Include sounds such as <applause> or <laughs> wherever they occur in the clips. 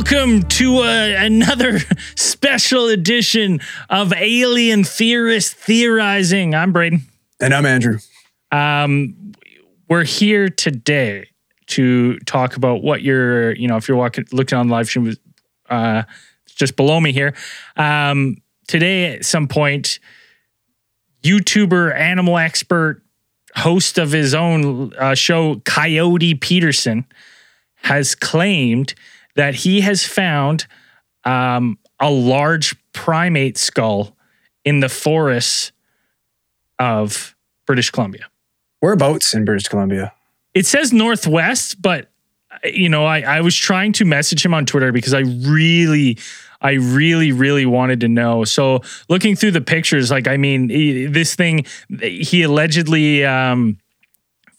Welcome to uh, another <laughs> special edition of Alien Theorist Theorizing. I'm Braden. And I'm Andrew. Um, we're here today to talk about what you're, you know, if you're walking, looking on the live stream, uh, just below me here. Um, today, at some point, YouTuber, animal expert, host of his own uh, show, Coyote Peterson, has claimed that he has found um, a large primate skull in the forests of British Columbia. Whereabouts in British Columbia? It says Northwest, but you know, I, I was trying to message him on Twitter because I really, I really, really wanted to know. So looking through the pictures, like, I mean, he, this thing, he allegedly um,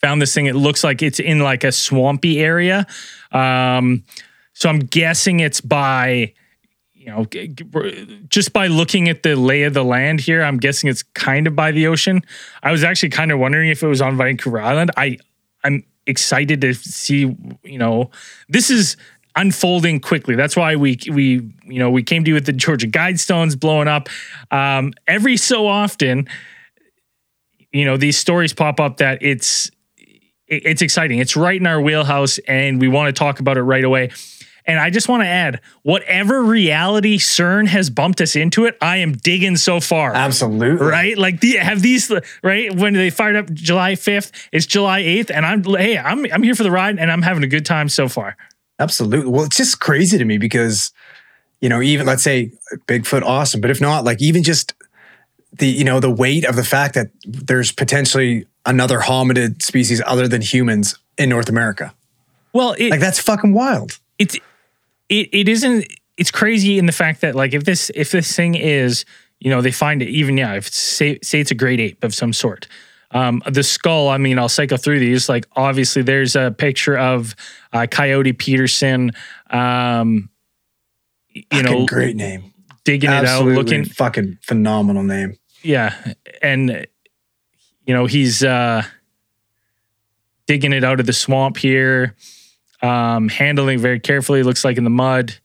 found this thing. It looks like it's in like a swampy area. Um, so I'm guessing it's by, you know, just by looking at the lay of the land here, I'm guessing it's kind of by the ocean. I was actually kind of wondering if it was on Vancouver Island. I I'm excited to see, you know, this is unfolding quickly. That's why we we you know we came to you with the Georgia Guidestones blowing up. Um, every so often, you know, these stories pop up that it's it's exciting. It's right in our wheelhouse, and we want to talk about it right away. And I just want to add, whatever reality CERN has bumped us into it, I am digging so far. Absolutely. Right? Like the have these right when they fired up July 5th, it's July 8th and I'm hey, I'm I'm here for the ride and I'm having a good time so far. Absolutely. Well, it's just crazy to me because you know, even let's say Bigfoot awesome, but if not, like even just the you know, the weight of the fact that there's potentially another hominid species other than humans in North America. Well, it, like that's fucking wild. It's it, it isn't it's crazy in the fact that like if this if this thing is you know they find it even yeah if say say it's a great ape of some sort um, the skull i mean i'll cycle through these like obviously there's a picture of uh, coyote peterson um, you fucking know great name. digging Absolutely it out looking fucking phenomenal name. Yeah and you know he's uh digging it out of the swamp here um, handling very carefully. Looks like in the mud.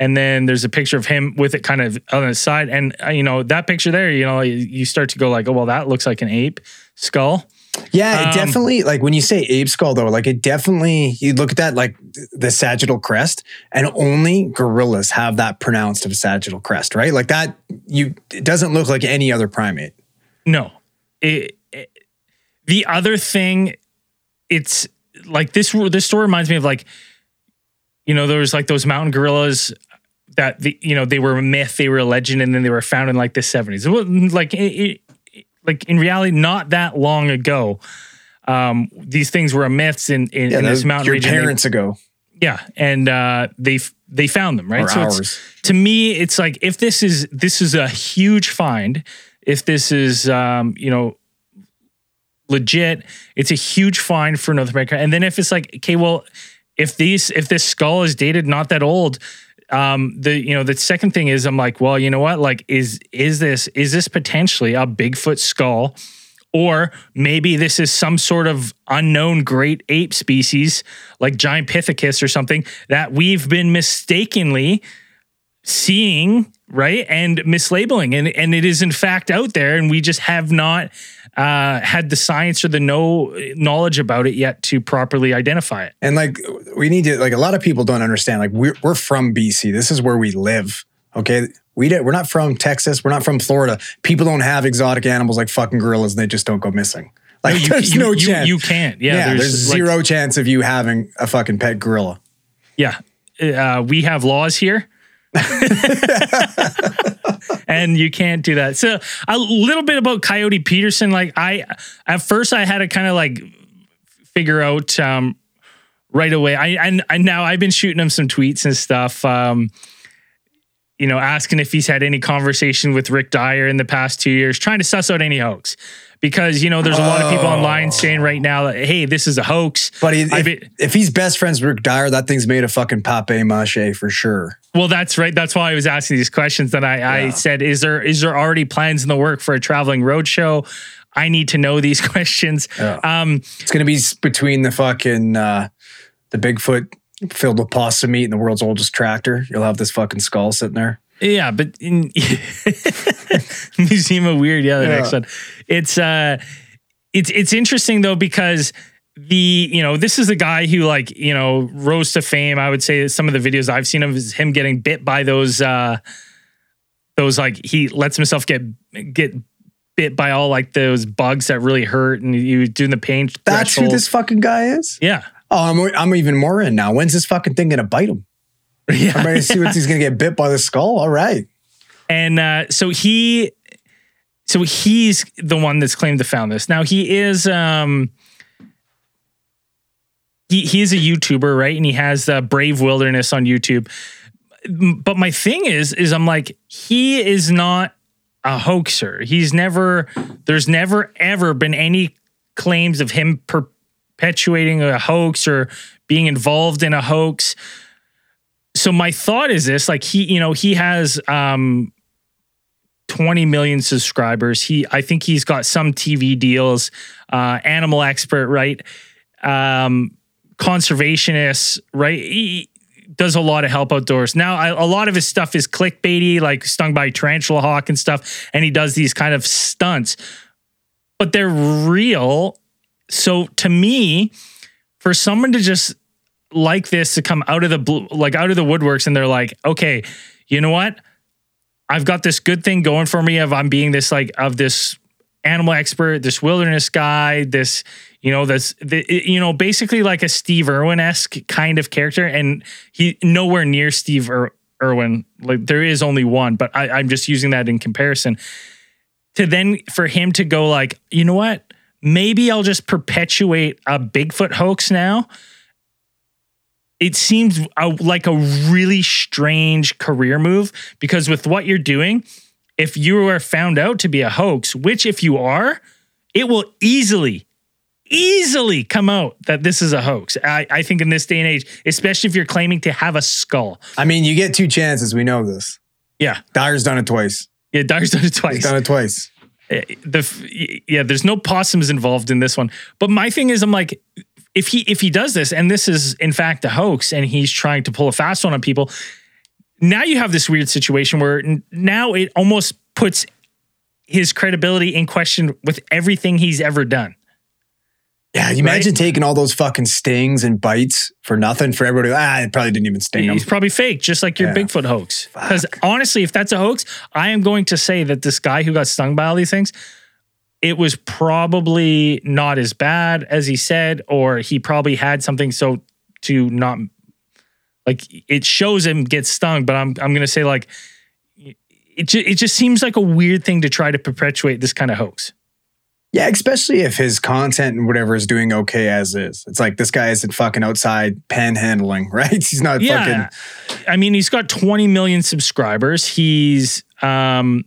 And then there's a picture of him with it kind of on the side. And, uh, you know, that picture there, you know, you start to go like, oh, well, that looks like an ape skull. Yeah, it um, definitely, like when you say ape skull, though, like it definitely, you look at that, like the sagittal crest, and only gorillas have that pronounced of a sagittal crest, right? Like that, you, it doesn't look like any other primate. No. It, it, the other thing, it's, like this this story reminds me of like you know there was like those mountain gorillas that the you know they were a myth they were a legend and then they were found in like the 70s it was like it, it, like in reality not that long ago um these things were a myths in in, yeah, in this mountain your region. Parents they, ago. Yeah and uh they they found them right? Or so ours. to me it's like if this is this is a huge find if this is um you know legit. It's a huge find for North America. And then if it's like, okay, well, if these if this skull is dated not that old, um, the you know the second thing is I'm like, well, you know what? Like, is is this is this potentially a Bigfoot skull? Or maybe this is some sort of unknown great ape species like Gigantopithecus or something that we've been mistakenly seeing, right? And mislabeling. And, and it is in fact out there, and we just have not uh, had the science or the no knowledge about it yet to properly identify it. And like we need to like a lot of people don't understand. Like we're we're from BC. This is where we live. Okay. We we're not from Texas. We're not from Florida. People don't have exotic animals like fucking gorillas and they just don't go missing. Like no, you, <laughs> there's you, no you, chance. You can't. Yeah. yeah there's, there's zero chance of you having a fucking pet gorilla. Yeah. Uh, we have laws here <laughs> and you can't do that. So a little bit about Coyote Peterson. Like I, at first I had to kind of like figure out um, right away. I, I now I've been shooting him some tweets and stuff. Um, you know, asking if he's had any conversation with Rick Dyer in the past two years, trying to suss out any hoax because you know there's a lot of people online saying right now that hey this is a hoax. But he, if, if, he's best friends with Rick Dyer, that thing's made a fucking pape mache for sure. Well, that's right. That's why I was asking these questions. That I, yeah. I said, is there is there already plans in the work for a traveling road show? I need to know these <laughs> questions. Yeah. Um, it's gonna be between the fucking uh, the Bigfoot filled with pasta meat and the world's oldest tractor. You'll have this fucking skull sitting there. Yeah, but in <laughs> Museum of Weird, yeah, the Yeah. next one. It's uh it's it's interesting though because the you know this is a guy who like you know rose to fame. I would say some of the videos I've seen of is him getting bit by those uh those like he lets himself get get bit by all like those bugs that really hurt and you doing the pain. That's who this fucking guy is. Yeah. Oh, I'm, I'm even more in now. When's this fucking thing gonna bite him? Yeah. I'm ready to see what he's gonna get bit by the skull. All right. And uh, so he, so he's the one that's claimed to found this. Now he is, um, he he is a YouTuber, right? And he has uh, Brave Wilderness on YouTube. But my thing is, is I'm like, he is not a hoaxer. He's never, there's never ever been any claims of him perpetuating a hoax or being involved in a hoax. So my thought is this like he you know he has um 20 million subscribers. He i think he's got some tv deals uh animal expert right? Um conservationist right? He does a lot of help outdoors. Now I, a lot of his stuff is clickbaity like stung by tarantula hawk and stuff and he does these kind of stunts. But they're real so to me for someone to just like this to come out of the blue, like out of the woodworks, and they're like, okay, you know what? I've got this good thing going for me of I'm being this like of this animal expert, this wilderness guy, this you know this the, you know basically like a Steve Irwin esque kind of character, and he nowhere near Steve Ir- Irwin. Like there is only one, but I, I'm just using that in comparison. To then for him to go like, you know what? Maybe I'll just perpetuate a Bigfoot hoax now it seems a, like a really strange career move because with what you're doing, if you are found out to be a hoax, which if you are, it will easily, easily come out that this is a hoax. I, I think in this day and age, especially if you're claiming to have a skull. I mean, you get two chances. We know this. Yeah. Dyer's done it twice. Yeah, Dyer's done it twice. He's done it twice. Uh, the yeah there's no possums involved in this one. But my thing is i'm like if he if he does this and this is in fact a hoax and he's trying to pull a fast one on people now you have this weird situation where now it almost puts his credibility in question with everything he's ever done Yeah, you imagine taking all those fucking stings and bites for nothing for everybody. Ah, it probably didn't even sting he's probably fake just like your Yeah. bigfoot hoax because honestly if that's a hoax i am going to say that this guy who got stung by all these things it was probably not as bad as he said, or he probably had something so to not like it shows him get stung. But I'm I'm gonna say like it ju- it just seems like a weird thing to try to perpetuate this kind of hoax. Yeah, especially if his content and whatever is doing okay as is. It's like this guy isn't fucking outside panhandling, <laughs> right? He's not Yeah, fucking. I mean he's got 20 million subscribers. He's um,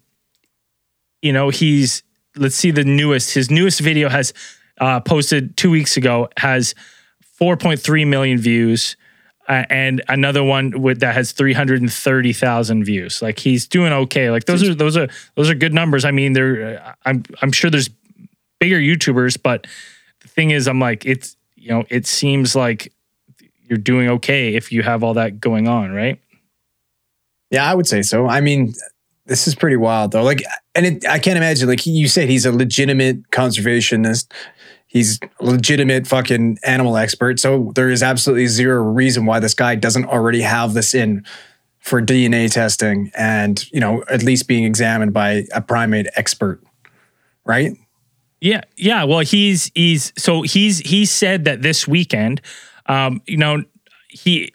you know he's let's see the newest. His newest video has uh, posted two weeks ago has 4.3 million views. Uh, and another one with that has 330,000 views. Like he's doing okay. Like those are those are those are good numbers. I mean, they're uh, I'm I'm sure there's bigger YouTubers, but the thing is I'm like it's you know, it seems like you're doing okay if you have all that going on, right? Yeah, I would say so. I mean, this is pretty wild though. Like, and it, I can't imagine. Like you said, he's a legitimate conservationist. He's a legitimate fucking animal expert. So there is absolutely zero reason why this guy doesn't already have this in for DNA testing and you know at least being examined by a primate expert, right? Yeah, yeah. Well, he's he's so he's he said that this weekend, um, you know, he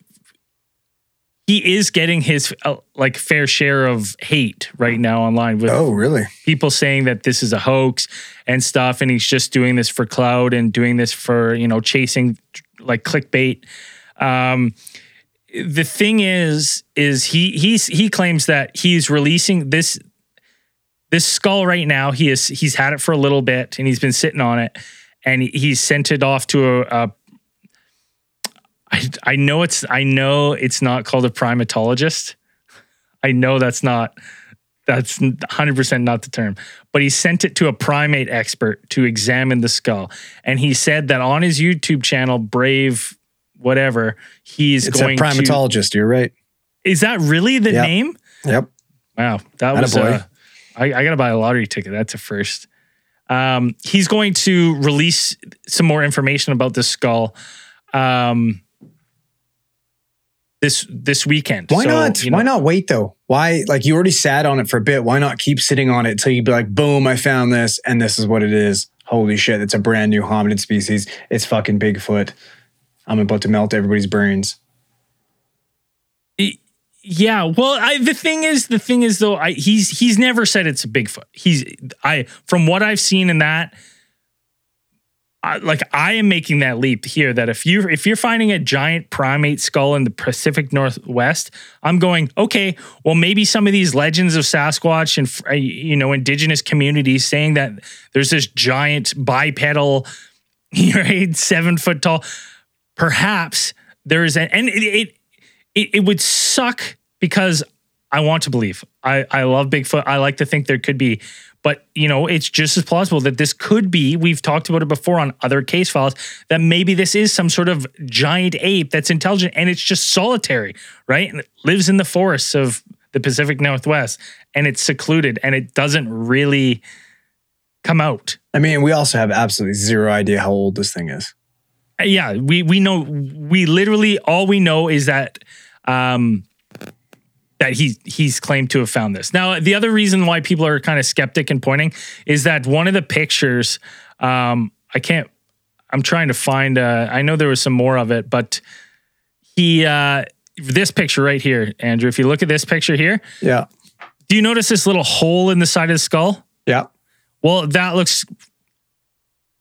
he is getting his uh, like fair share of hate right now online with Oh, really? people saying that this is a hoax and stuff, and he's just doing this for cloud and doing this for you know chasing like clickbait. Um, the thing is, is he he's he claims that he's releasing this this skull right now. He is he's had it for a little bit and he's been sitting on it, and he, he's sent it off to a. a I, I know it's I know it's not called a primatologist. I know that's not that's 100% not the term. But he sent it to a primate expert to examine the skull. And he said that on his YouTube channel, Brave whatever. He's It's going a primatologist. You're right. Is that really the Yep. name? Yep. Wow, that was. Attaboy. Uh, I, I got to buy a lottery ticket. That's a first. Um, he's going to release some more information about the skull. Um, this this weekend. Why So, not? you know- Why not wait though? Why like you already sat on it for a bit? Why not keep sitting on it till you be like, boom, I found this, and this is what it is. Holy shit! It's a brand new hominid species. It's fucking Bigfoot. I'm about to melt everybody's brains. Yeah, well, I, the thing is, the thing is though, I, he's he's never said it's a Bigfoot. He's I from what I've seen in that, I, like I am making that leap here that if you if you're finding a giant primate skull in the Pacific Northwest, I'm going okay. Well, maybe some of these legends of Sasquatch and uh, you know indigenous communities saying that there's this giant bipedal, <laughs> right, seven foot tall. Perhaps there is an and it, it it, it would suck because I want to believe. I, I love Bigfoot. I like to think there could be, but you know, it's just as plausible that this could be. We've talked about it before on other case files that maybe this is some sort of giant ape that's intelligent and it's just solitary, right? And it lives in the forests of the Pacific Northwest and it's secluded and it doesn't really come out. I mean, we also have absolutely zero idea how old this thing is. Uh, yeah, we we know we literally all we know is that um that he he's claimed to have found this. Now, the other reason why people are kind of skeptic and pointing is that one of the pictures um I can't I'm trying to find uh I know there was some more of it, but he uh this picture right here, Andrew, if you look at this picture here, Yeah. do you notice this little hole in the side of the skull? Yeah. Well, that looks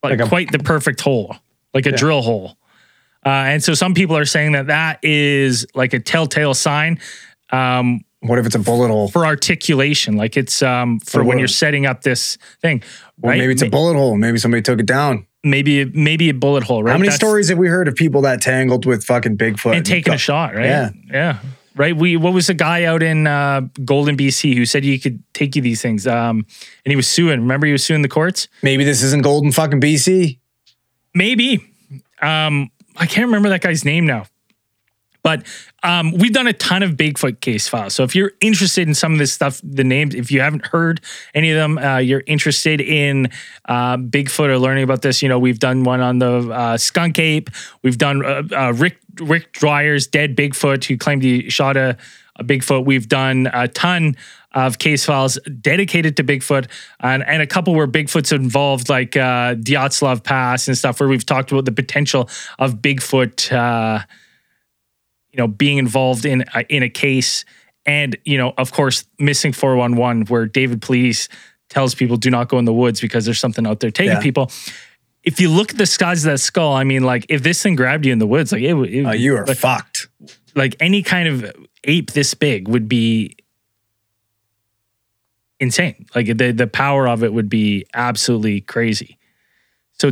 like, Like a- quite the perfect hole, like a Yeah. drill hole. Uh, and so some people are saying that that is like a telltale sign um, What if it's a bullet hole? for articulation, like it's um, for when you're setting up this thing. Or right? maybe it's a bullet hole. Maybe somebody took it down. maybe maybe a bullet hole, right? How many That's- stories have we heard of people that tangled with fucking Bigfoot and taking a shot, right? Yeah. yeah. Right. We what was the guy out in uh, Golden, BC, who said he could take you these things, um, and he was suing. Remember, he was suing the courts. Maybe this isn't Golden fucking BC. Maybe. Um, I can't remember that guy's name now. But um, we've done a ton of Bigfoot case files. So if you're interested in some of this stuff, the names, if you haven't heard any of them, uh, you're interested in uh, Bigfoot or learning about this, you know, we've done one on the uh, skunk ape. We've done uh, uh, Rick Rick Dyer's dead Bigfoot, who claimed he shot a, a Bigfoot. We've done a ton of case files dedicated to Bigfoot and, and a couple where Bigfoot's involved, like uh, Dyatlov Pass and stuff, where we've talked about the potential of Bigfoot, uh, you know, being involved in a, in a case. And, you know, of course, Missing 411, where David Paulides tells people do not go in the woods because there's something out there taking Yeah. people. If you look at the size of that skull, I mean, like if this thing grabbed you in the woods, like it, would- it Uh, you are like, fucked. like any kind of ape this big would be insane. Like the the power of it would be absolutely crazy. So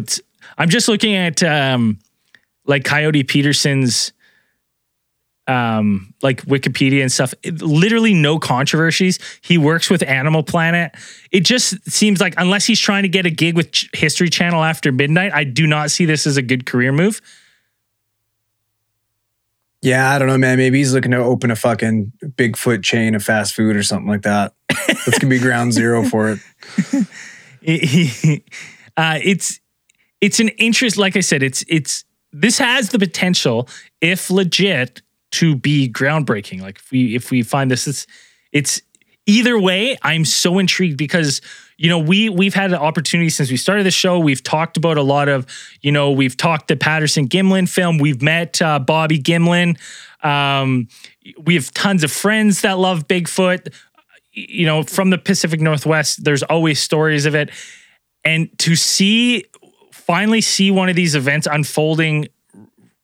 I'm just looking at um like Coyote Peterson's um like Wikipedia and stuff. It- literally no controversies. He works with Animal Planet. It just seems like unless he's trying to get a gig with Ch- History Channel after midnight, I do not see this as a good career move. Yeah, I don't know, man. Maybe he's looking to open a fucking Bigfoot chain of fast food or something like that. That's gonna be ground <laughs> zero for it. <laughs> uh, it's it's an interest. Like I said, it's it's this has the potential, if legit, to be groundbreaking. Like if we if we find this, it's it's either way. I'm so intrigued because you know we we've had an opportunity since we started the show. We've talked about a lot of you know we've talked the Patterson Gimlin film. We've met uh, Bobby Gimlin. Um, we have tons of friends that love Bigfoot you know, from the Pacific Northwest, there's always stories of it. And to see, finally see one of these events unfolding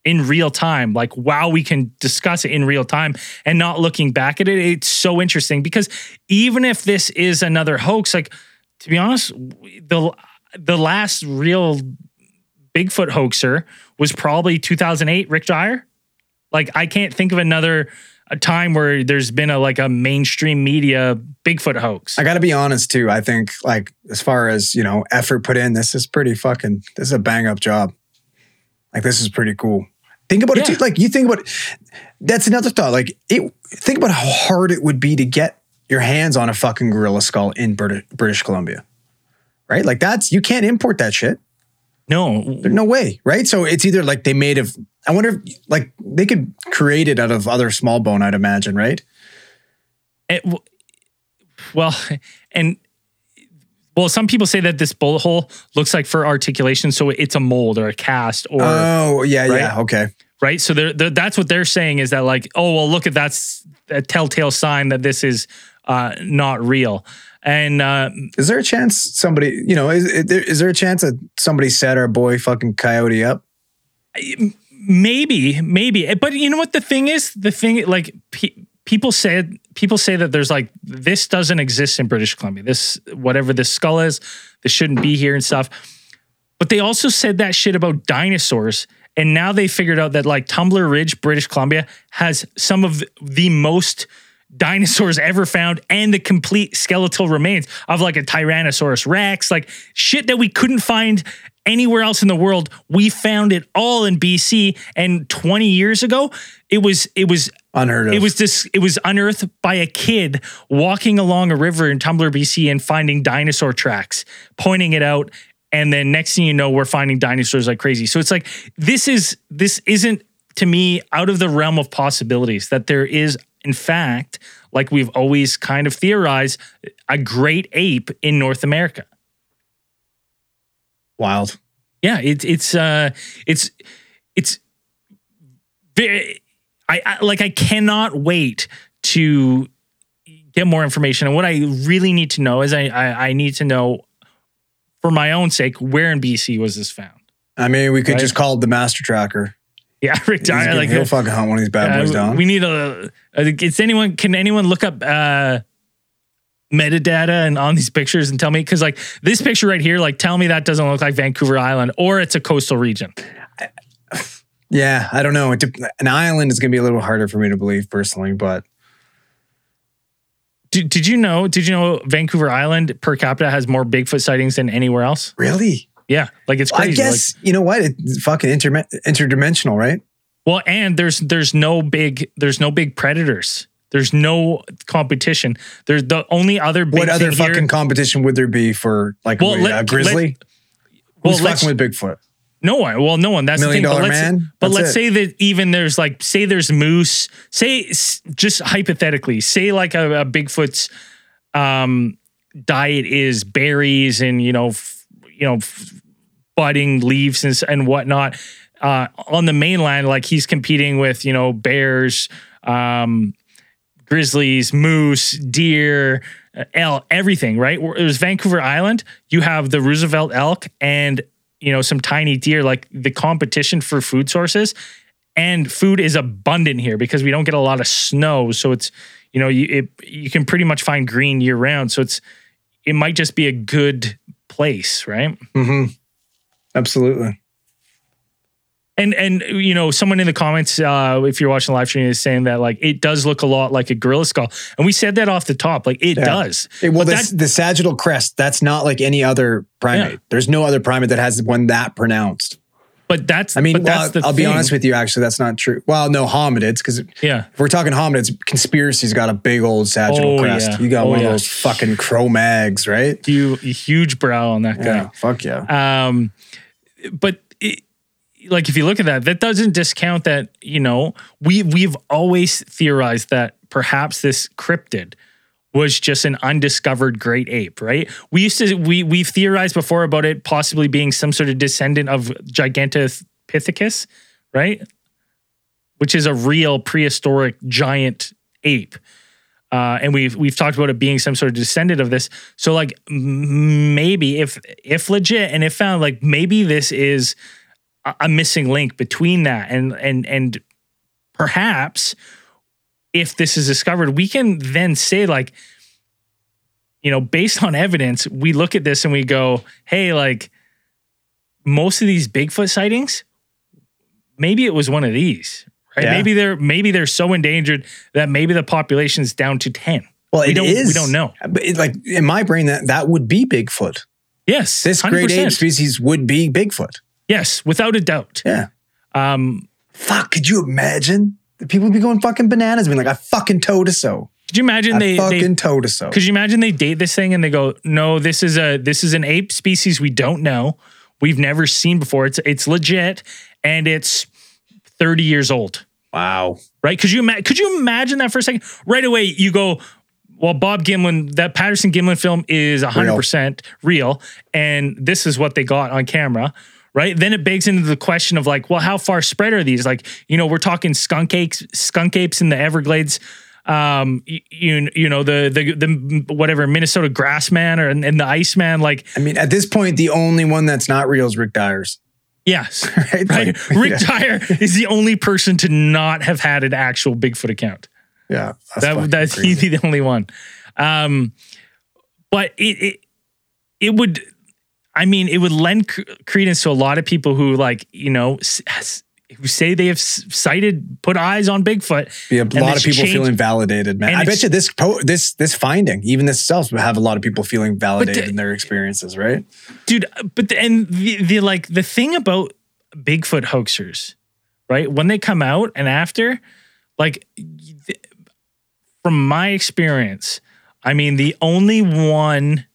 in real time, like, wow, we can discuss it in real time and not looking back at it, it's so interesting because even if this is another hoax, like, to be honest, the, the last real Bigfoot hoaxer was probably 2008 Rick Dyer. Like, I can't think of another a time where there's been a like a mainstream media Bigfoot hoax. I got to be honest too. I think like as far as you know effort put in, this is pretty fucking. This is a bang up job. Like this is pretty cool. Think about it too. Like you think about that's another thought. Like it think about how hard it would be to get your hands on a fucking gorilla skull in British, British Columbia. Right? Like that's you can't import that shit. No, There's no way, right? So it's either like they made of I wonder if like they could create it out of other small bone, I'd imagine, right? it, well, and well, some people say that this bullet hole looks like for articulation, so it's a mold or a cast or oh, yeah, right? yeah. Okay. right. So they're, they're, that's what they're saying is that like, oh well, look at that's a telltale sign that this is uh, not real. And uh, Is there a chance somebody, you know, is, is, there, is there a chance that somebody set our boy fucking coyote up? maybe, maybe, but you know what the thing is? The thing like pe- people said people say that there's like this doesn't exist in British Columbia. This whatever this skull is, this shouldn't be here and stuff. But they also said that shit about dinosaurs. And now they figured out that like Tumbler Ridge, British Columbia, has some of the most dinosaurs ever found and the complete skeletal remains of like a Tyrannosaurus Rex, like shit that we couldn't find anywhere else in the world. We found it all in BC. And 20 years ago, it was it was Unheard of. it was this it was unearthed by a kid walking along a river in Tumbler, BC and finding dinosaur tracks, pointing it out. And then next thing you know, we're finding dinosaurs like crazy. So it's like this is this isn't to me out of the realm of possibilities that there is in fact, like we've always kind of theorized, a great ape in North America. wild. Yeah, it's it's uh it's it's very I, I like I cannot wait to get more information. And what I really need to know is I I, I need to know for my own sake where in BC was this found. I mean, we could Right. just call it the master tracker. <laughs> Yeah, Rick Dyer, like he'll fucking hunt one of these bad uh, boys down. we need a. It's anyone? Can anyone look up uh, metadata and on these pictures and tell me? Because like this picture right here, like tell me that doesn't look like Vancouver Island or it's a coastal region. <sighs> yeah, I don't know. An island is going to be a little harder for me to believe personally, but Did, did you know? Did you know Vancouver Island per capita has more Bigfoot sightings than anywhere else? really, Yeah, like it's crazy. I crazy. guess you know what? It's fucking interme- interdimensional, right? Well, and there's there's no big there's no big predators. There's no competition. There's the only other big What other fucking here, competition would there be for like Well, a let- grizzly? well, Who's let's- fucking with Bigfoot? No one. Well, no one. That's Million the thing. Dollar but let's, Man? But let's it. say that even there's like, say there's moose. Say just hypothetically, say like a, a Bigfoot's um, diet is berries and you know, you know, budding leaves and and whatnot. Uh, on the mainland, like he's competing with you know bears, um, grizzlies, moose, deer, uh, elk, everything, right? It was Vancouver Island. You have the Roosevelt elk and you know some tiny deer. Like the competition for food sources and food is abundant here because we don't get a lot of snow. So it's you know you it, you can pretty much find green year round. So it's it might just be a good place, right? hmm Absolutely. And and you know, someone in the comments, uh, if you're watching the live stream, is saying that like it does look a lot like a gorilla skull, and we said that off the top, like it Yeah. does. Hey, well, But this, the sagittal crest, that's not like any other primate. Yeah. There's no other primate that has one that pronounced. But that's I mean, well, that's the I'll be honest with you, actually, that's not true. Well, no, hominids, because yeah, if we're talking hominids, conspiracy's got a big old sagittal Oh, crest. yeah. You got Oh, one yeah. of those fucking Cro-Mags, right? You huge brow on that guy. Yeah, fuck yeah. Um, but it, like if you look at that, that doesn't discount that you know we we've always theorized that perhaps this cryptid was just an undiscovered great ape, right? We used to we we've theorized before about it possibly being some sort of descendant of Gigantopithecus, right? Which is a real prehistoric giant ape. Uh, and we've we've talked about it being some sort of descendant of this. So like maybe if if legit and if found like maybe this is a, a missing link between that and and and perhaps if this is discovered, we can then say like you know based on evidence, we look at this and we go, hey, like most of these Bigfoot sightings, maybe it was one of these. Right? Yeah. Maybe they're maybe they're so endangered that maybe the population's down to 10. well, we it don't- is. we don't know. But it, like in my brain, that that would be Bigfoot. Yes. This great 100%. ape species would be Bigfoot. Yes, without a doubt. Yeah. Um, Fuck, could you imagine? The people would be going fucking bananas, being like, I fucking told us so. Could you imagine I they, fucking told us so. could you imagine they date this thing and they go, no, this is a this is an ape species we don't know, we've never seen before. It's it's legit and it's thirty years old. Wow. right? Could you ima- could you imagine that for a second? Right away, you go, well, Bob Gimlin, that Patterson Gimlin film is hundred percent real, and this is what they got on camera. Right. Then it begs into the question of like, well, how far spread are these? Like, you know, we're talking skunk apes, skunk apes in the Everglades. Um, you, you know, the, the, the, whatever Minnesota grassman or, and, and the Iceman, like, I mean, at this point, the only one that's not real is Rick Dyers. yes, <laughs> Right? right. Like, Rick yeah. Dyer is the only person to not have had an actual Bigfoot account. Yeah. That's that that's crazy. he'd <laughs> the only one. Um, but it, it it would, I mean, it would lend credence to a lot of people who like you know who say they have s- cited, put eyes on Bigfoot. be a lot of people change- feeling validated, man. and I bet you this po- this this finding, even this will have a lot of people feeling validated the- in their experiences, right? dude but the, and the, the like the thing about bigfoot hoaxers right when they come out and after like from my experience i mean the only one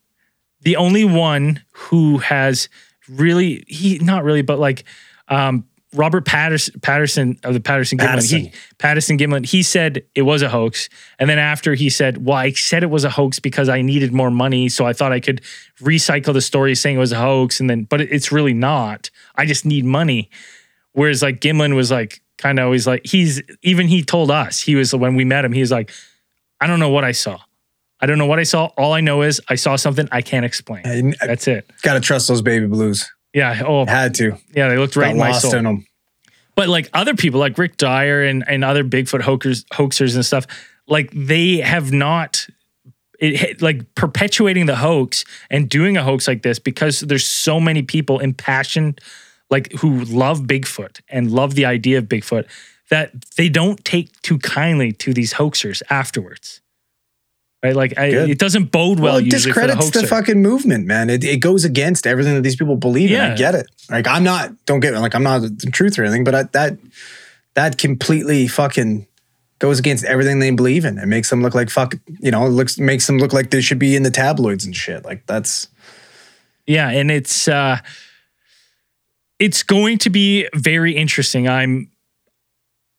the only one who has really he not really but like um Robert Patterson, Patterson of the Patterson Gimlin, Patterson. he Patterson Gimlin, he said it was a hoax, and then after he said, "Well, I said it was a hoax because I needed more money, so I thought I could recycle the story saying it was a hoax, and then but it's really not. I just need money." Whereas like Gimlin was like kind of always like he's even he told us he was when we met him he was like, "I don't know what I saw, I don't know what I saw. All I know is I saw something I can't explain. And I That's it." gotta trust those baby blues. Yeah. Oh, Had to. yeah. They looked right Got in my lost soul. in them. But like other people, like Rick Dyer and, and other Bigfoot hoaxers, hoaxers and stuff, like they have not it like perpetuating the hoax and doing a hoax like this because there's so many people impassioned, like who love Bigfoot and love the idea of Bigfoot that they don't take too kindly to these hoaxers afterwards. Right? Like I, it doesn't bode well, Well, it for the discredits the, fucking movement, man. It, it goes against everything that these people believe in. Yeah. I get it. Like I'm not. Don't get me. Like I'm not the truth or anything, but I, that that completely fucking goes against everything they believe in. It makes them look like fuck. You know, it looks makes them look like they should be in the tabloids and shit. Like that's Yeah, and it's uh it's going to be very interesting. I'm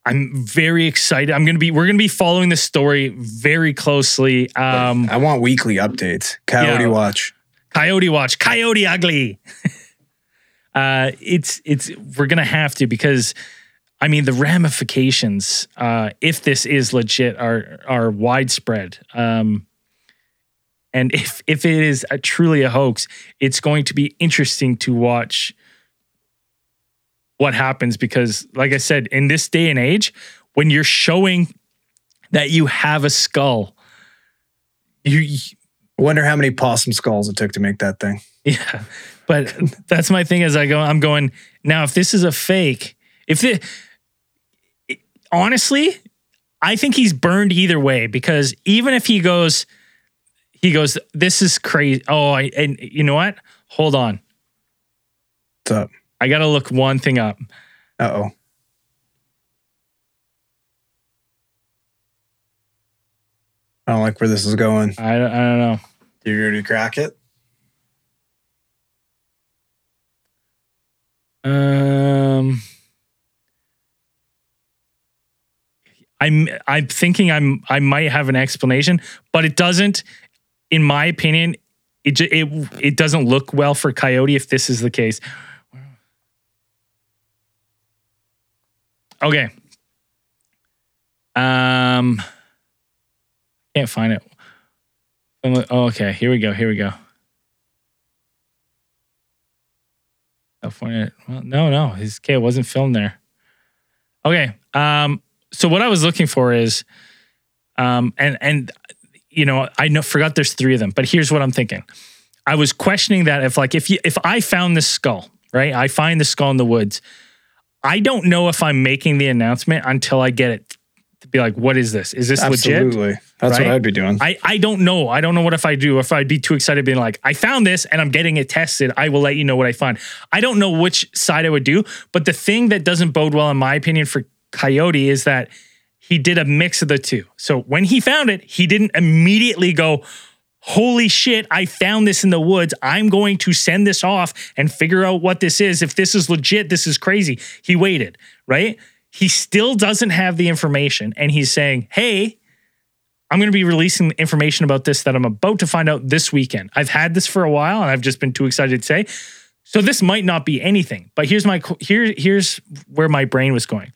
I'm very excited. I'm going to be we're to be following this story very closely. Um I want weekly updates. Coyote Yeah. Watch. Coyote Watch, Coyote Ugly. <laughs> uh it's it's we're going to have to because I mean the ramifications uh if this is legit are are widespread. Um and if if it is a, truly a hoax, it's going to be interesting to watch what happens because like I said in this day and age when you're showing that you have a skull you I wonder how many possum skulls it took to make that thing. <laughs> yeah, but that's my thing. As I go, I'm going now. If this is a fake, if it, it- honestly, I think he's burned either way because even if he goes, he goes, this is crazy. Oh, I and you know what? Hold on, What's up? I got to look one thing up. Uh oh. I don't like where this is going. I don't, I don't know. You ready to crack it? Um, I'm I'm thinking I'm I might have an explanation, but it doesn't. In my opinion, it it it doesn't look well for Coyote if this is the case. Okay. Um, can't find it. Oh, okay, here we go. Here we go. California. Well, no, no, his it wasn't filmed there. Okay. Um. So what I was looking for is, um, and and you know, I know forgot there's three of them, but here's what I'm thinking. I was questioning that if like if you if I found this skull, right? I find the skull in the woods. I don't know if I'm making the announcement until I get it to be like, what is this? Is this legit? Absolutely. That's Right? what I'd be doing. I, I don't know. I don't know what if I do. If I'd be too excited being like, I found this and I'm getting it tested, I will let you know what I find. I don't know which side I would do. But the thing that doesn't bode well, in my opinion, for Coyote is that he did a mix of the two. So when he found it, he didn't immediately go, Holy shit, I found this in the woods. I'm going to send this off and figure out what this is. If this is legit, this is crazy. He waited, right? He still doesn't have the information. And he's saying, Hey, I'm going to be releasing information about this that I'm about to find out this weekend. I've had this for a while and I've just been too excited to say. So this might not be anything. But here's my here here's where my brain was going.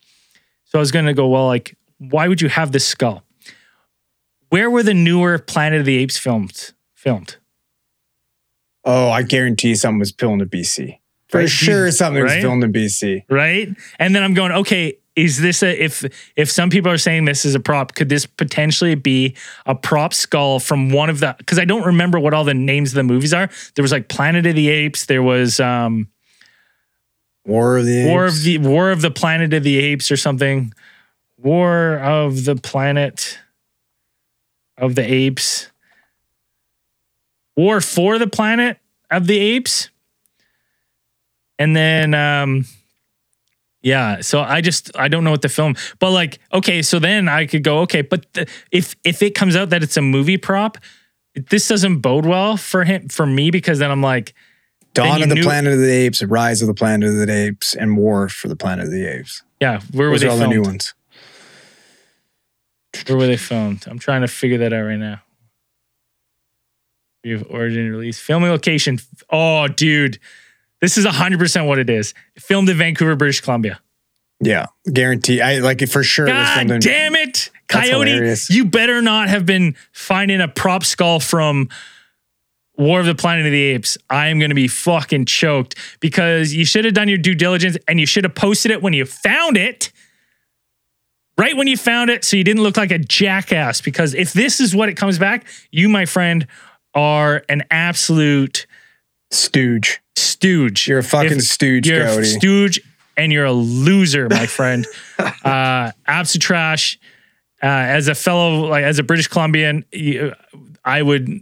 So I was going to go, well, like why would you have this skull? Where were the newer Planet of the Apes filmed filmed? oh, I guarantee something was filmed in BC. For Right. sure, something was Right? filmed in BC. right? And then I'm going, okay, is this a if if some people are saying this is a prop, could this potentially be a prop skull from one of the because I don't remember what all the names of the movies are. There was like Planet of the Apes, there was um War of the War Apes. of the War of the Planet of the Apes or something. War of the Planet of the Apes. War for the Planet of the Apes. And then um yeah, so I just I don't know what the film, but like okay, so then I could go okay, but the, if if it comes out that it's a movie prop, this doesn't bode well for him for me because then I'm like Dawn of the knew- Planet of the Apes, Rise of the Planet of the Apes, and War for the Planet of the Apes. yeah, where Those were are all they the new ones. Where were they filmed? I'm trying to figure that out right now. We have origin release. Filming location. Oh, dude. This is 100% what it is. Filmed in Vancouver, British Columbia. Yeah, guarantee. I like it for sure. it God filmed damn it. Coyote, you better not have been finding a prop skull from War of the Planet of the Apes. I am going to be fucking choked because you should have done your due diligence and you should have posted it when you found it. Right when you found it, so you didn't look like a jackass. Because if this is what it comes back, you, my friend, are an absolute stooge. stooge. You're a fucking If- stooge, You're a Cody. stooge and you're a loser, my <laughs> friend. uh, absolute trash. Uh, as a fellow, like as a British Columbian, you, I would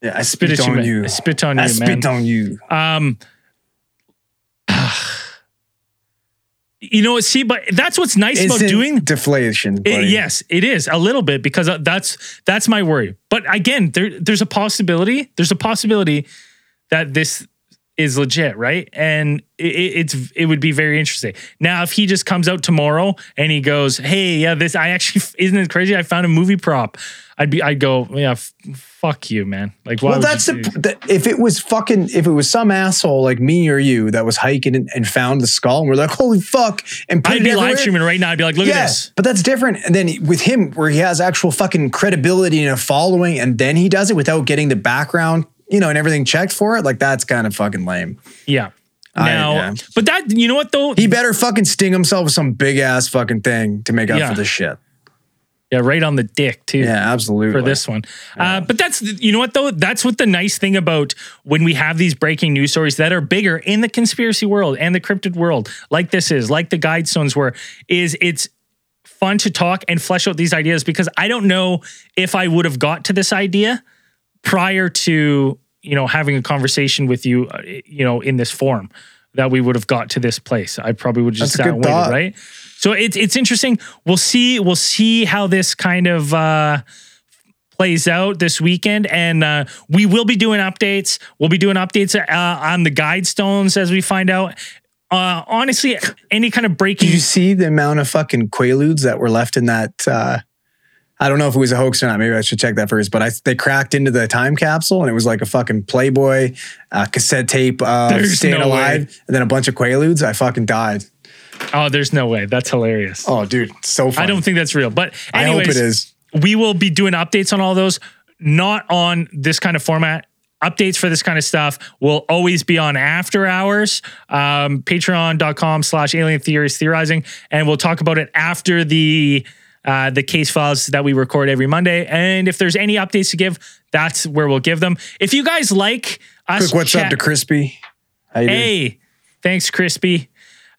Yeah, I spit spit, on you. I spit on you, man. I you, spit man. on you. Um, you know? See, but that's what's nice about Instant doing deflation. It- yes, it is a little bit because uh, that's that's my worry. But again, there there's a possibility. There's a possibility that this is legit, right? And it, it- it's it would be very interesting. Now, if he just comes out tomorrow and he goes, "Hey, yeah, this I actually <laughs> isn't it crazy? I found a movie prop." I'd be I'd go, "Yeah, f- fuck you, man." Like, why Well, would that's you the, if it was fucking if it was some asshole like me or you that was hiking and, and found the skull and we're like, holy fuck, and put I'd it be live streaming right now. I'd be like, "Look at this." but that's different. And then with him, where he has actual fucking credibility and a following, and then he does it without getting the background, you know, and everything checked for it. Like that's kind of fucking lame. Yeah. I- Now, yeah. but that you know what though? He better fucking sting himself with some big ass fucking thing to make up Yeah. for this shit. Yeah, right on the dick too. Yeah, absolutely. for this one. Uh, but that's you know what though. That's what the nice thing about when we have these breaking news stories that are bigger in the conspiracy world and the cryptid world, like this is, like the Guidestones were, is it's fun to talk and flesh out these ideas because I don't know if I would have got to this idea prior to you know having a conversation with you, uh, you know, in this forum that we would have got to this place. I probably would just sat and waited, right? So it's it's interesting. We'll see. We'll see how this kind of uh, plays out this weekend, and uh, we will be doing updates. We'll be doing updates uh, on the guide stones as we find out. Uh, honestly, any kind of breaking. Did you see the amount of fucking quaaludes that were left in that? Uh, I don't know if it was a hoax or not. Maybe I should check that first. But I, they cracked into the time capsule and it was like a fucking Playboy uh, cassette tape of There's Staying no Alive, way. and then a bunch of quaaludes. I fucking died. Oh, there's no way. That's hilarious. Oh, dude, so funny. I don't think that's real, but I hope it is. we will be doing updates on all those, not on this kind of format. Updates for this kind of stuff will always be on after hours, um, patreon.com slash alien theories theorizing. And we'll talk about it after the uh, the case files that we record every Monday. And if there's any updates to give, that's where we'll give them. If you guys like us, Quick, what's up to Crispy? How you doing? Hey, thanks, Crispy.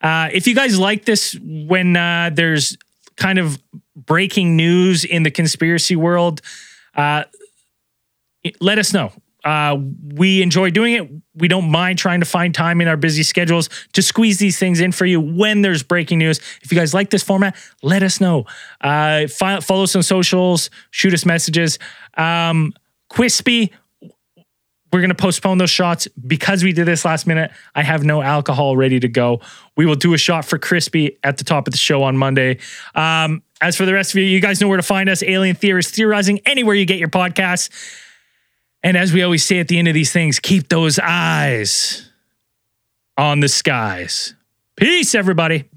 Uh, if you guys like this, when uh, there's kind of breaking news in the conspiracy world, uh, let us know. Uh, we enjoy doing it. We don't mind trying to find time in our busy schedules to squeeze these things in for you when there's breaking news. If you guys like this format, let us know. Uh, fi- follow us on socials, shoot us messages. Um, Crispy, we're going to postpone those shots because we did this last minute. I have no alcohol ready to go. We will do a shot for Crispy at the top of the show on Monday. Um, as for the rest of you, you guys know where to find us. Alien Theorists theorizing anywhere you get your podcasts. And as we always say at the end of these things, keep those eyes on the skies. Peace, everybody.